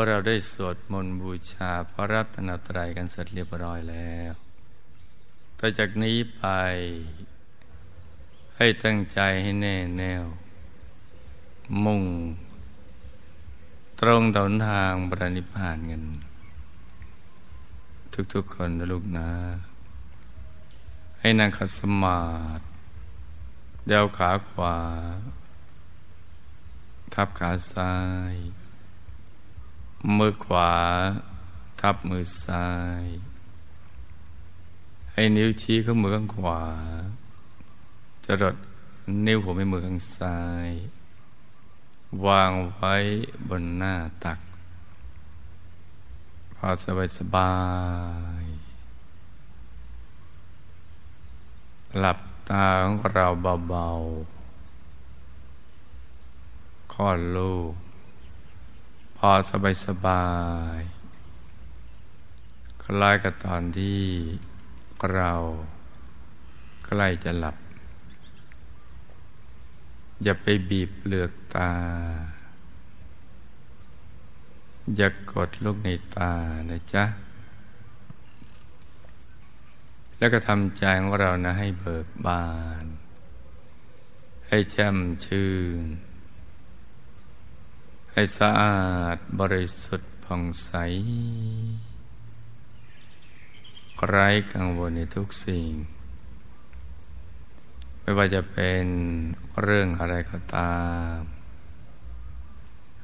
ราะเราได้สวดมนต์บูชาพระรัตนตรัยกันเสร็จเรียบร้อยแล้วต่อจากนี้ไป ให้ตั้งใจให้แน่แน่ว มุ่ง ตรงต่อนทางปรนิพานกัน ทุกๆคนนะลูกนะ ให้นั่งขัดสมาธิเดวขาขวา ทับขาซ้าย มือขวา ทับมือซ้าย ให้นิ้วชี้ข้างมือข้างขวาจะรดนิ้วหัวแม่มือข้างซ้าย วางไว้บนหน้าตัก พอสบายสบาย หลับตาของเราเบาๆคลอดลูก พอสบายสบายคล้ายกับตอนที่เราใกล้จะหลับ อย่าไปบีบเปลือกตา อย่ากกดลูกในตานะจ๊ะ แล้วก็ทำใจของเรานะให้เบิกบาน ให้แช่มชื่น ให้สะอาดบริสุทธิ์ผ่องใสไร้กังวลในทุกสิ่ง ไม่ว่าจะเป็นเรื่องอะไรก็ตาม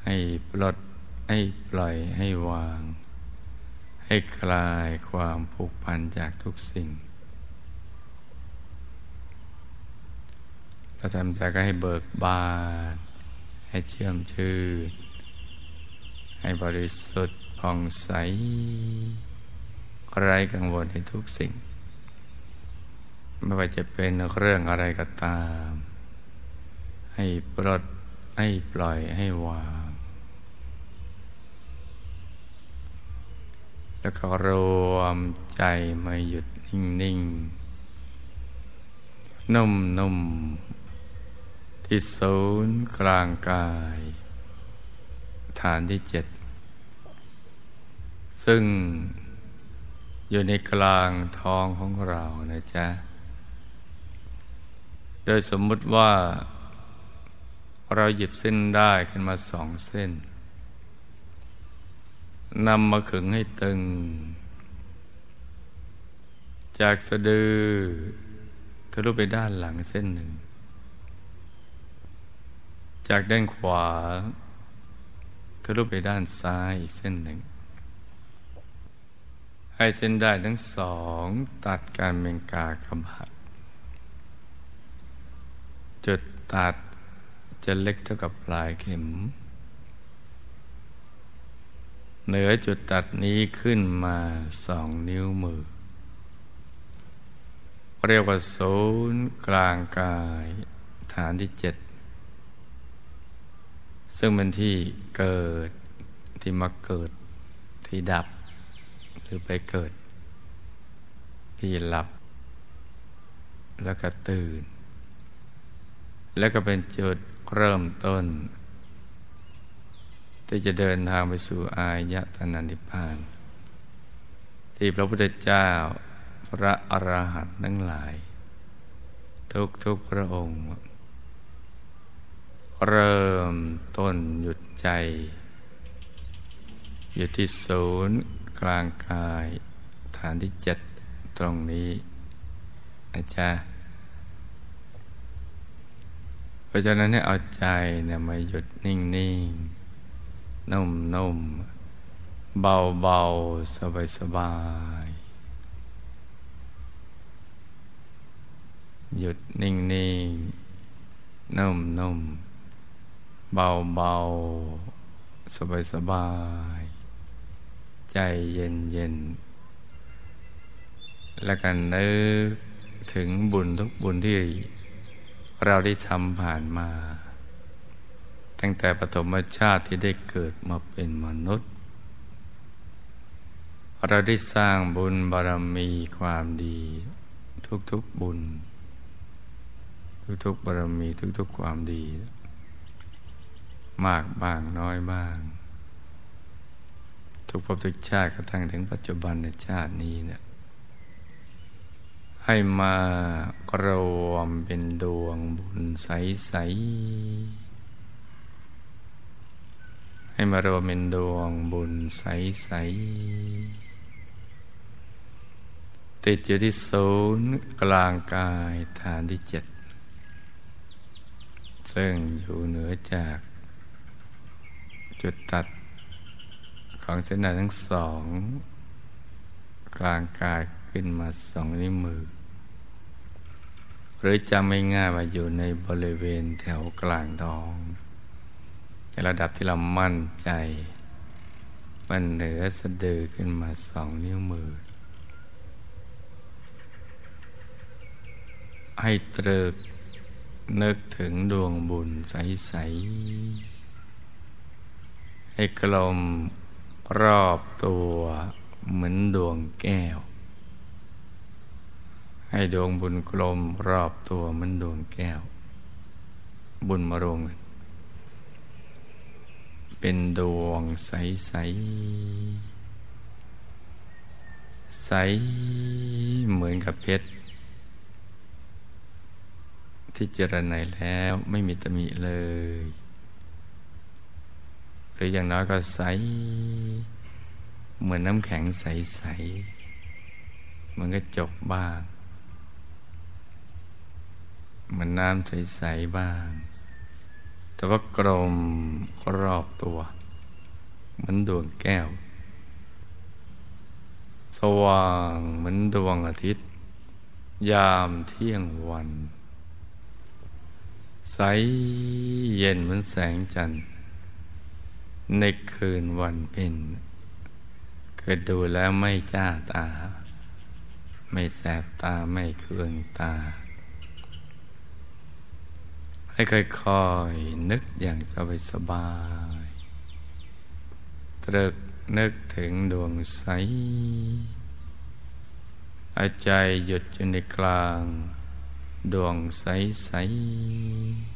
ให้ปลดให้ปล่อยให้วาง ให้คลายความผูกพันจากทุกสิ่งเราทำใจก็ให้เบิกบาน ให้เชื่อมชื่นให้บริสุทธิ์ผ่องใสไร้กังวลในทุกสิ่ง ไม่ว่าจะเป็นเรื่องอะไรก็ตาม ให้ปลดให้ปล่อยให้วาง แล้วก็รวมใจมาหยุดนิ่ง ๆ นุ่มๆ ที่ศูนย์กลางกาย ฐานที่เจ็ด ซึ่งอยู่ในกลางท้องของเรานะจ๊ะ โดยสมมุติว่า เราหยิบเส้นได้ขึ้นมาสองเส้นนำมาขึงให้ตึง จากสะดือทะลุไปด้านหลังเส้นหนึ่ง จากด้านขวาทะลุไปด้านซ้ายอีกเส้นหนึ่ง ให้เส้นได้ทั้งสองตัดการเมงกากบาดจุดตัดจะเล็กเท่ากับปลายเข็ม เหนือจุดตัดนี้ขึ้นมาสองนิ้วมือ เรียกว่าศูนย์กลางกายฐานที่เจ็ด ซึ่งเป็นที่เกิดที่มาเกิดที่ดับ หรือไปเกิด ที่หลับ แล้วก็ตื่น แล้วก็เป็นจุดเริ่มต้น ที่จะเดินทางไปสู่อายตนะนิพพาน ที่พระพุทธเจ้าพระอรหันต์ทั้งหลาย ทุกทุกพระองค์ เริ่มต้นหยุดใจ อยู่ที่ศูนย์กลางกาย ฐานที่เจ็ดตรงนี้นะจ๊ะเพราะฉะนั้นให้เอาใจเนี่ยมาหยุดนิ่งนิ่งนุ่มนุ่มเบาเบาสบายสบายหยุดนิ่งนิ่งนุ่มนุ่ม เบาเบาสบายสบาย ใจเย็นเย็น และกันนึกถึงบุญทุกบุญที่เราได้ทำผ่านมา ตั้งแต่ปฐมชาติที่ได้เกิดมาเป็นมนุษย์ เราได้สร้างบุญบารมีความดีทุกๆบุญ ทุกๆบารมีทุกๆความดี มากบ้างน้อยบ้าง ทุกภพทุกชาติกระทั่งถึงปัจจุบันในชาตินี้เนี่ยให้มารวมเป็นดวงบุญใส ๆ ให้มารวมเป็นดวงบุญใส ๆ ติดอยู่ที่ศูนย์กลางกายฐานที่เจ็ดซึ่งอยู่เหนือจาก จุดตัดของเส้นด้ทั้งสอง กลางกายขึ้นมาสองนิ้วมือ หรือจำไม่ง่ายว่าอยู่ในบริเวณแถวกลางท้อง ในระดับที่เรามั่นใจ มันเหนือสะดือขึ้นมาสองนิ้วมือ ให้ตรึกนึกถึงดวงบุญใสๆ ให้กลมรอบตัวเหมือนดวงแก้ว ให้ดวงบุญกลมรอบตัวเหมือนดวงแก้ว บุญมารวมกันเป็นดวงใสใสใสเหมือนกับเพชร ที่เจรไนแล้วไม่มีตมีเลย หรืออย่างน้อยก็ใส เหมือนน้ำแข็งใส ๆ มันก็จกบ้าง เหมือนน้ำใส ๆ บ้าง แต่ว่ากลมรอบตัว เหมือนดวงแก้ว สว่างเหมือนดวงอาทิตย์ ยามเที่ยงวัน ใสเย็นเหมือนแสงจันทร์ ในคืนวันเป็นเกิดดูแล้วไม่จ้าตา ไม่แสบตาไม่เคืองตา ให้ค่อยๆนึกอย่างสบายสบายตรึกนึกถึงดวงใสหาใจหยุดอยู่ในกลาง ดวงใสๆพ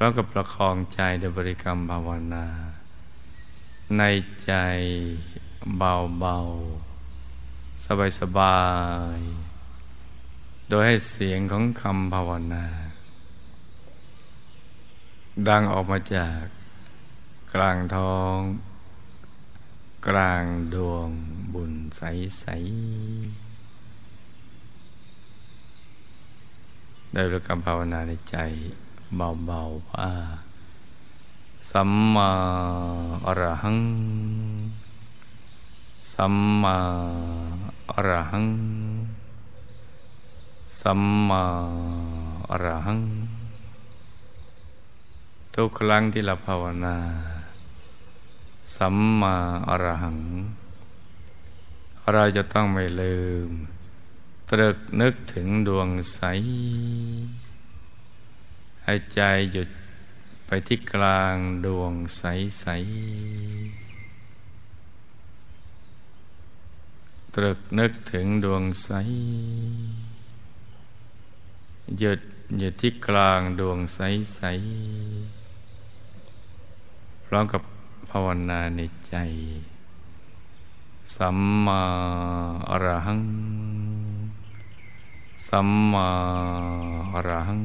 ร้อมกับประคองใจโดยบริกรรมภาวนา ในใจเบาๆ สบายๆ โดยให้เสียงของคำภาวนา ดังออกมาจากกลางท้อง กลางดวงบุญใสๆได้รู้กรรมภาวนาในใจ เบาๆว่าสัมมาอรหัง สัมมาอรหัง สัมมาอรหัง ทุกครั้งที่เราภาวนา สัมมาอรหัง เราจะต้องไม่ลืม ตรึกนึกถึงดวงใส ให้ใจหยุดไปที่กลางดวงใสใสตรึกนึกถึงดวงใส หยุดหยุดที่กลางดวงใสใสพร้อมกับภาวนาในใจ สัมมาอรหัง สัมมาอรหัง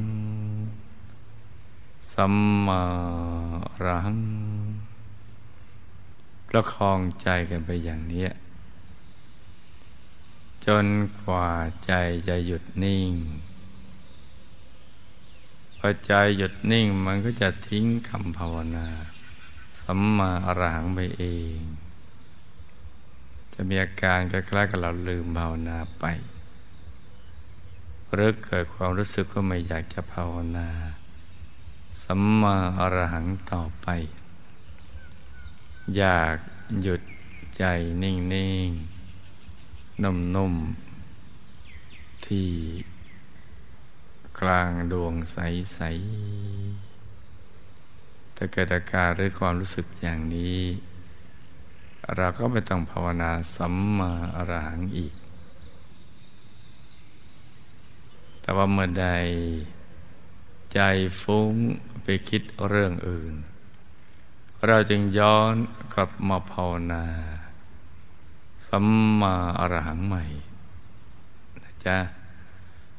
สัมมาอรังประคองใจกันไปอย่างนี้จนกว่าใจจะหยุดนิ่ง พอใจหยุดนิ่งมันก็จะทิ้งคำภาวนา สัมมาอรหังไปเอง จะมีอาการคล้ายๆกับเราลืมภาวนาไปหรือเกิดความรู้สึกว่าไม่อยากจะภาวนา สัมมาอรหังต่อไป อยากหยุดใจนิ่งๆนุ่มๆที่กลางดวงใสๆถ้าเกิดอาการหรือความรู้สึกอย่างนี้ เราก็ไม่ต้องภาวนาสัมมาอรหังอีก แต่ว่าเมื่อใด ใจฟุ้งไปคิดเรื่องอื่น เราจึงย้อนกลับมาภาวนาสัมมาอรหังใหม่นะจ๊ะ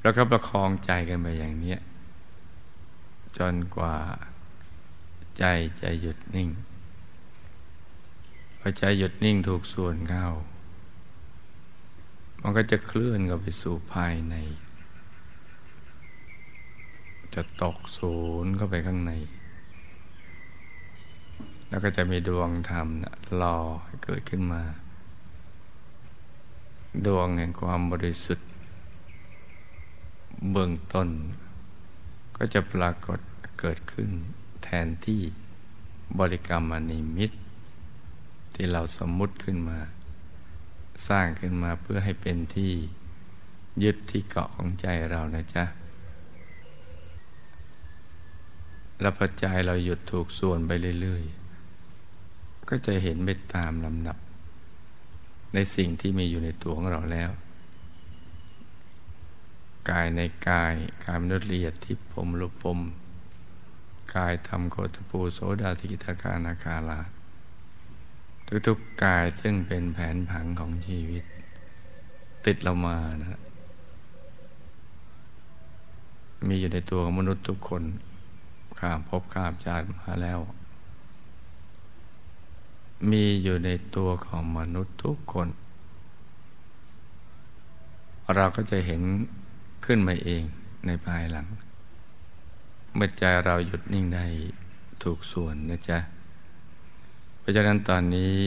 แล้วก็ประคองใจกันไปอย่างนี้จนกว่าใจจะหยุดนิ่งพอใจหยุดนิ่งถูกส่วนเข้า มันก็จะเคลื่อนเข้าไปสู่ภายใน จะตกศูนย์เข้าไปข้างใน แล้วก็จะมีดวงธรรมนะรอให้เกิดขึ้นมา ดวงแห่งความบริสุทธิ์ เบื้องต้น ก็จะปรากฏเกิดขึ้น แทนที่บริกรรมอนิมิต ที่เราสมมุติขึ้นมา สร้างขึ้นมาเพื่อให้เป็นที่ยึดที่เกาะของใจเรานะจ๊ะ แล้วพอใจเราหยุดถูกส่วนไปเรื่อยๆ ก็จะเห็นไปตามลำดับ ในสิ่งที่มีอยู่ในตัวของเราแล้ว กายในกายกายมนุษย์ละเอียดที่ผมรูปผมกายธรรมโคตปูโสดาธิกิตาคานาคาลาทุกๆกายซึ่งเป็นแผนผังของชีวิต ติดเรามานะมีอยู่ในตัวของมนุษย์ทุกคน ข้ามพบข้ามชาติมาแล้ว มีอยู่ในตัวของมนุษย์ทุกคน เราก็จะเห็นขึ้นมาเองในภายหลัง เมื่อใจเราหยุดนิ่งได้ถูกส่วนนะจ๊ะเพราะฉะนั้นตอนนี้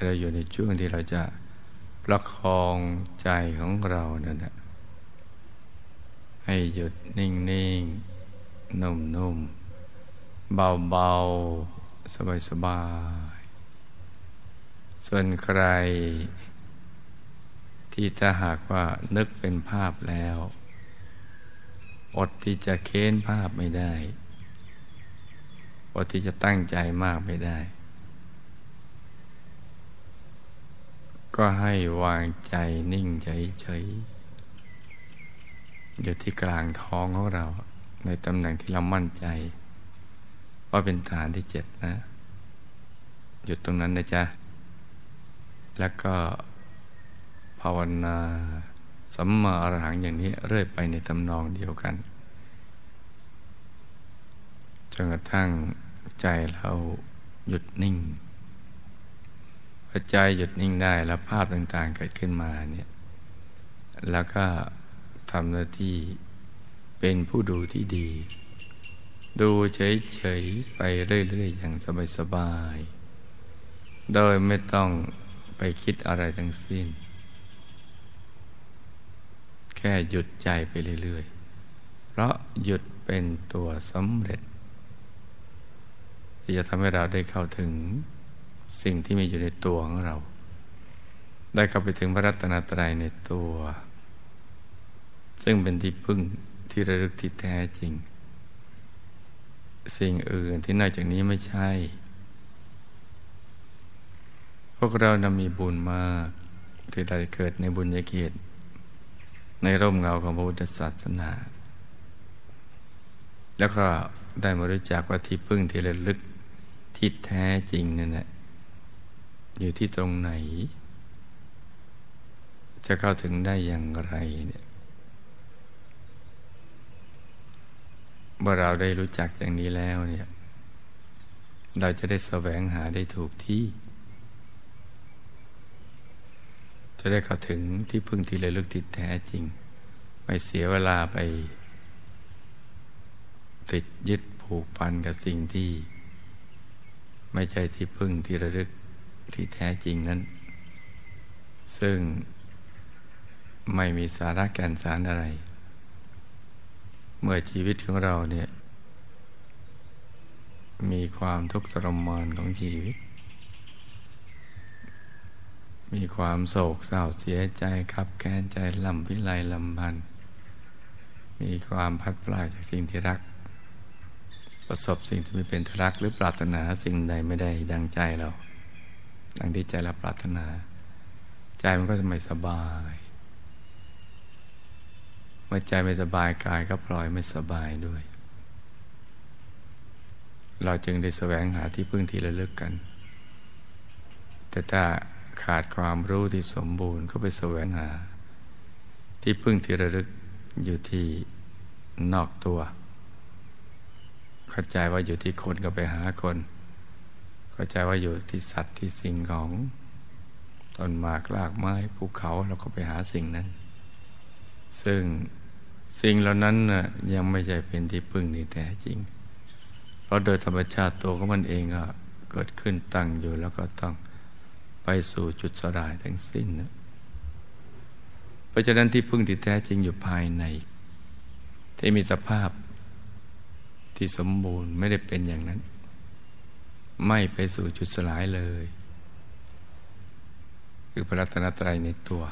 เราอยู่ในช่วงที่เราจะประคองใจของเรานั่นแหละให้หยุดนิ่งนิ่งนุ่มนุ่ม เบาเบาสบายสส่วนใคร ที่ถ้าหากว่านึกเป็นภาพแล้ว อดที่จะเค้นภาพไม่ได้ อดที่จะตั้งใจมากไม่ได้ ก็ให้วางใจนิ่งเฉยๆอยู่ที่กลางท้องของเรา ในตำแหน่งที่เรามั่นใจ ว่าเป็นฐานที่เจ็ดนะ หยุดตรงนั้นนะจ๊ะ แล้วก็ภาวนาสัมมาอรหังอย่างนี้เรื่อยไปในตำนองเดียวกันจนกระทั่งใจเราหยุดนิ่งพอใจหยุดนิ่งได้แล้วภาพต่างๆเกิดขึ้นมาเนี่ยแล้วก็ทำหน้าที่เป็นผู้ดูที่ดี ดูเฉยๆไปเรื่อยๆอย่างสบายๆ โดยไม่ต้องไปคิดอะไรทั้งสิ้น แค่หยุดใจไปเรื่อยๆ เพราะหยุดเป็นตัวสำเร็จที่จะทำให้เราได้เข้าถึงสิ่งที่มีอยู่ในตัวของเรา ได้เข้าไปถึงพระรัตนตรัยในตัว ซึ่งเป็นที่พึ่งที่ระลึกที่แท้จริง สิ่งอื่นที่นอกจากนี้ไม่ใช่ พวกเรานำมีบุญมากที่ได้เกิดในบุญญาเกียรติ ในร่มเงาของพระพุทธศาสนา แล้วก็ได้มารู้จักว่าที่พึ่งที่ระลึกที่แท้จริงนั่นแหละอยู่ที่ตรงไหน จะเข้าถึงได้อย่างไรเนี่ย เมื่อเราได้รู้จักอย่างนี้แล้วเนี่ย เราจะได้แสวงหาได้ถูกที่ จะได้เข้าถึงที่พึ่งที่ระลึกที่แท้จริง ไม่เสียเวลาไป ติดยึดผูกพันกับสิ่งที่ ไม่ใช่ที่พึ่งที่ระลึกที่แท้จริงนั้น ซึ่งไม่มีสาระแก่นสารอะไร เมื่อชีวิตของเราเนี่ย มีความทุกข์ทรมานของชีวิต มีความโศกเศร้าเสียใจขับแค้นใจลำพิไลลำพัน มีความพัดพลาดจากสิ่งที่รัก ประสบสิ่งที่ไม่เป็นทรักหรือปรารถนาสิ่งใดไม่ได้ดังใจเรา ดังที่ใจเราปรารถนา ใจมันก็จะไม่สบาย เมื่อใจไม่สบายกายก็ปล่อยไม่สบายด้วย เราจึงได้แสวงหาที่พึ่งที่ระลึกกัน แต่ถ้าขาดความรู้ที่สมบูรณ์ก็ไปแสวงหา ที่พึ่งที่ระลึกอยู่ที่นอกตัว เข้าใจว่าอยู่ที่คนก็ไปหาคน เข้าใจว่าอยู่ที่สัตว์ที่สิ่งของต้นหมากลากไม้ภูเขาเราก็ไปหาสิ่งนั้น ซึ่งสิ่งเหล่านั้นนะยังไม่ใช่เป็นที่พึ่งนี่แท้จริง เพราะโดยธรรมชาติตัวของมันเองก็เกิดขึ้นตั้งอยู่แล้วก็ต้องไปสู่จุดสลายทั้งสิ้นนะเพราะฉะนั้นที่พึ่งที่แท้จริงอยู่ภายใน ที่มีสภาพที่สมบูรณ์ไม่ได้เป็นอย่างนั้น ไม่ไปสู่จุดสลายเลย คือพระรัตนตรัยในตัว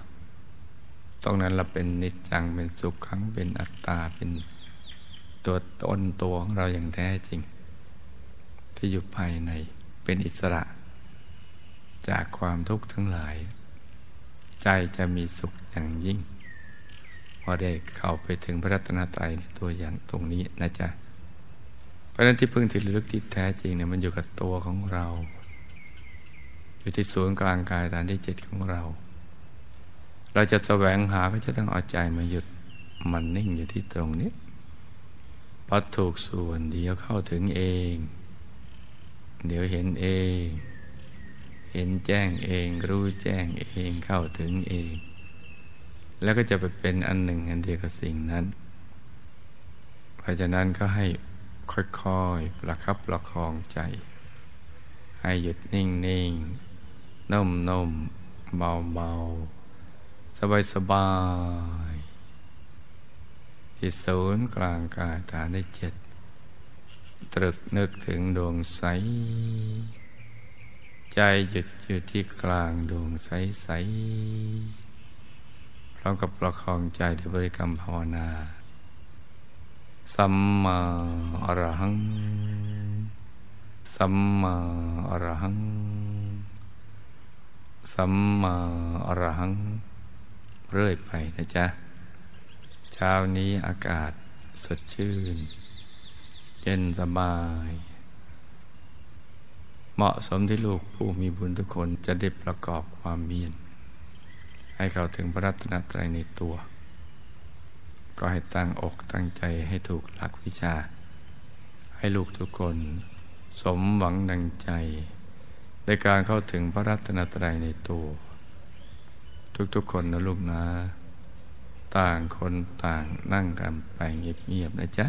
ตรงนั้นเราเป็นนิจจังเป็นสุขขังเป็นอัตตาเป็นตัวตนตัวของเราอย่างแท้จริง ที่อยู่ภายในเป็นอิสระ จากความทุกข์ทั้งหลาย ใจจะมีสุขอย่างยิ่งพอได้เข้าไปถึงพระรัตนตรัยในตัวอย่างตรงนี้นะจ๊ะเพราะนั้นที่พึ่งที่ลึกที่แท้จริงเนี่ยมันอยู่กับตัวของเรา อยู่ที่ศูนย์กลางกายฐานที่เจิตของเรา เราจะแสวงหาก็จะต้องเอาใจมาหยุดมันนิ่งอยู่ที่ตรงนี้พอถูกส่วนเดียวเข้าถึงเอง เดี๋ยวเห็นเอง เห็นแจ้งเอง รู้แจ้งเองเข้าถึงเอง แล้วก็จะไปเป็นอันหนึ่งอันเดียวกับสิ่งนั้น เพราะฉะนั้นก็ให้ค่อยๆประคับประคองใจ ให้หยุดนิ่งๆนุ่มๆเบาๆ บายสบายที่ศูนย์กลางกายฐานได้เจ็ดตรึกนึกถึงดวงใส ใจหยุดอยู่ที่กลางดวงใสใสพร้อมกับประคองใจด้วยบริกรรมภาวนา สัมมาอรหัง สัมมาอรหัง สัมมาอรหัง เรื่อยไปนะจ๊ะ เช้านี้อากาศสดชื่น เย็นสบาย เหมาะสมที่ลูกผู้มีบุญทุกคนจะได้ประกอบความเมียน ให้เข้าถึงพระรัตนตรัยในตัว ก็ให้ตั้งอกตั้งใจให้ถูกหลักวิชา ให้ลูกทุกคนสมหวังดังใจ ในการเข้าถึงพระรัตนตรัยในตัว ทุกๆคนนะลูกนะ ต่างคนต่างนั่งกันไปเงียบๆนะจ๊ะ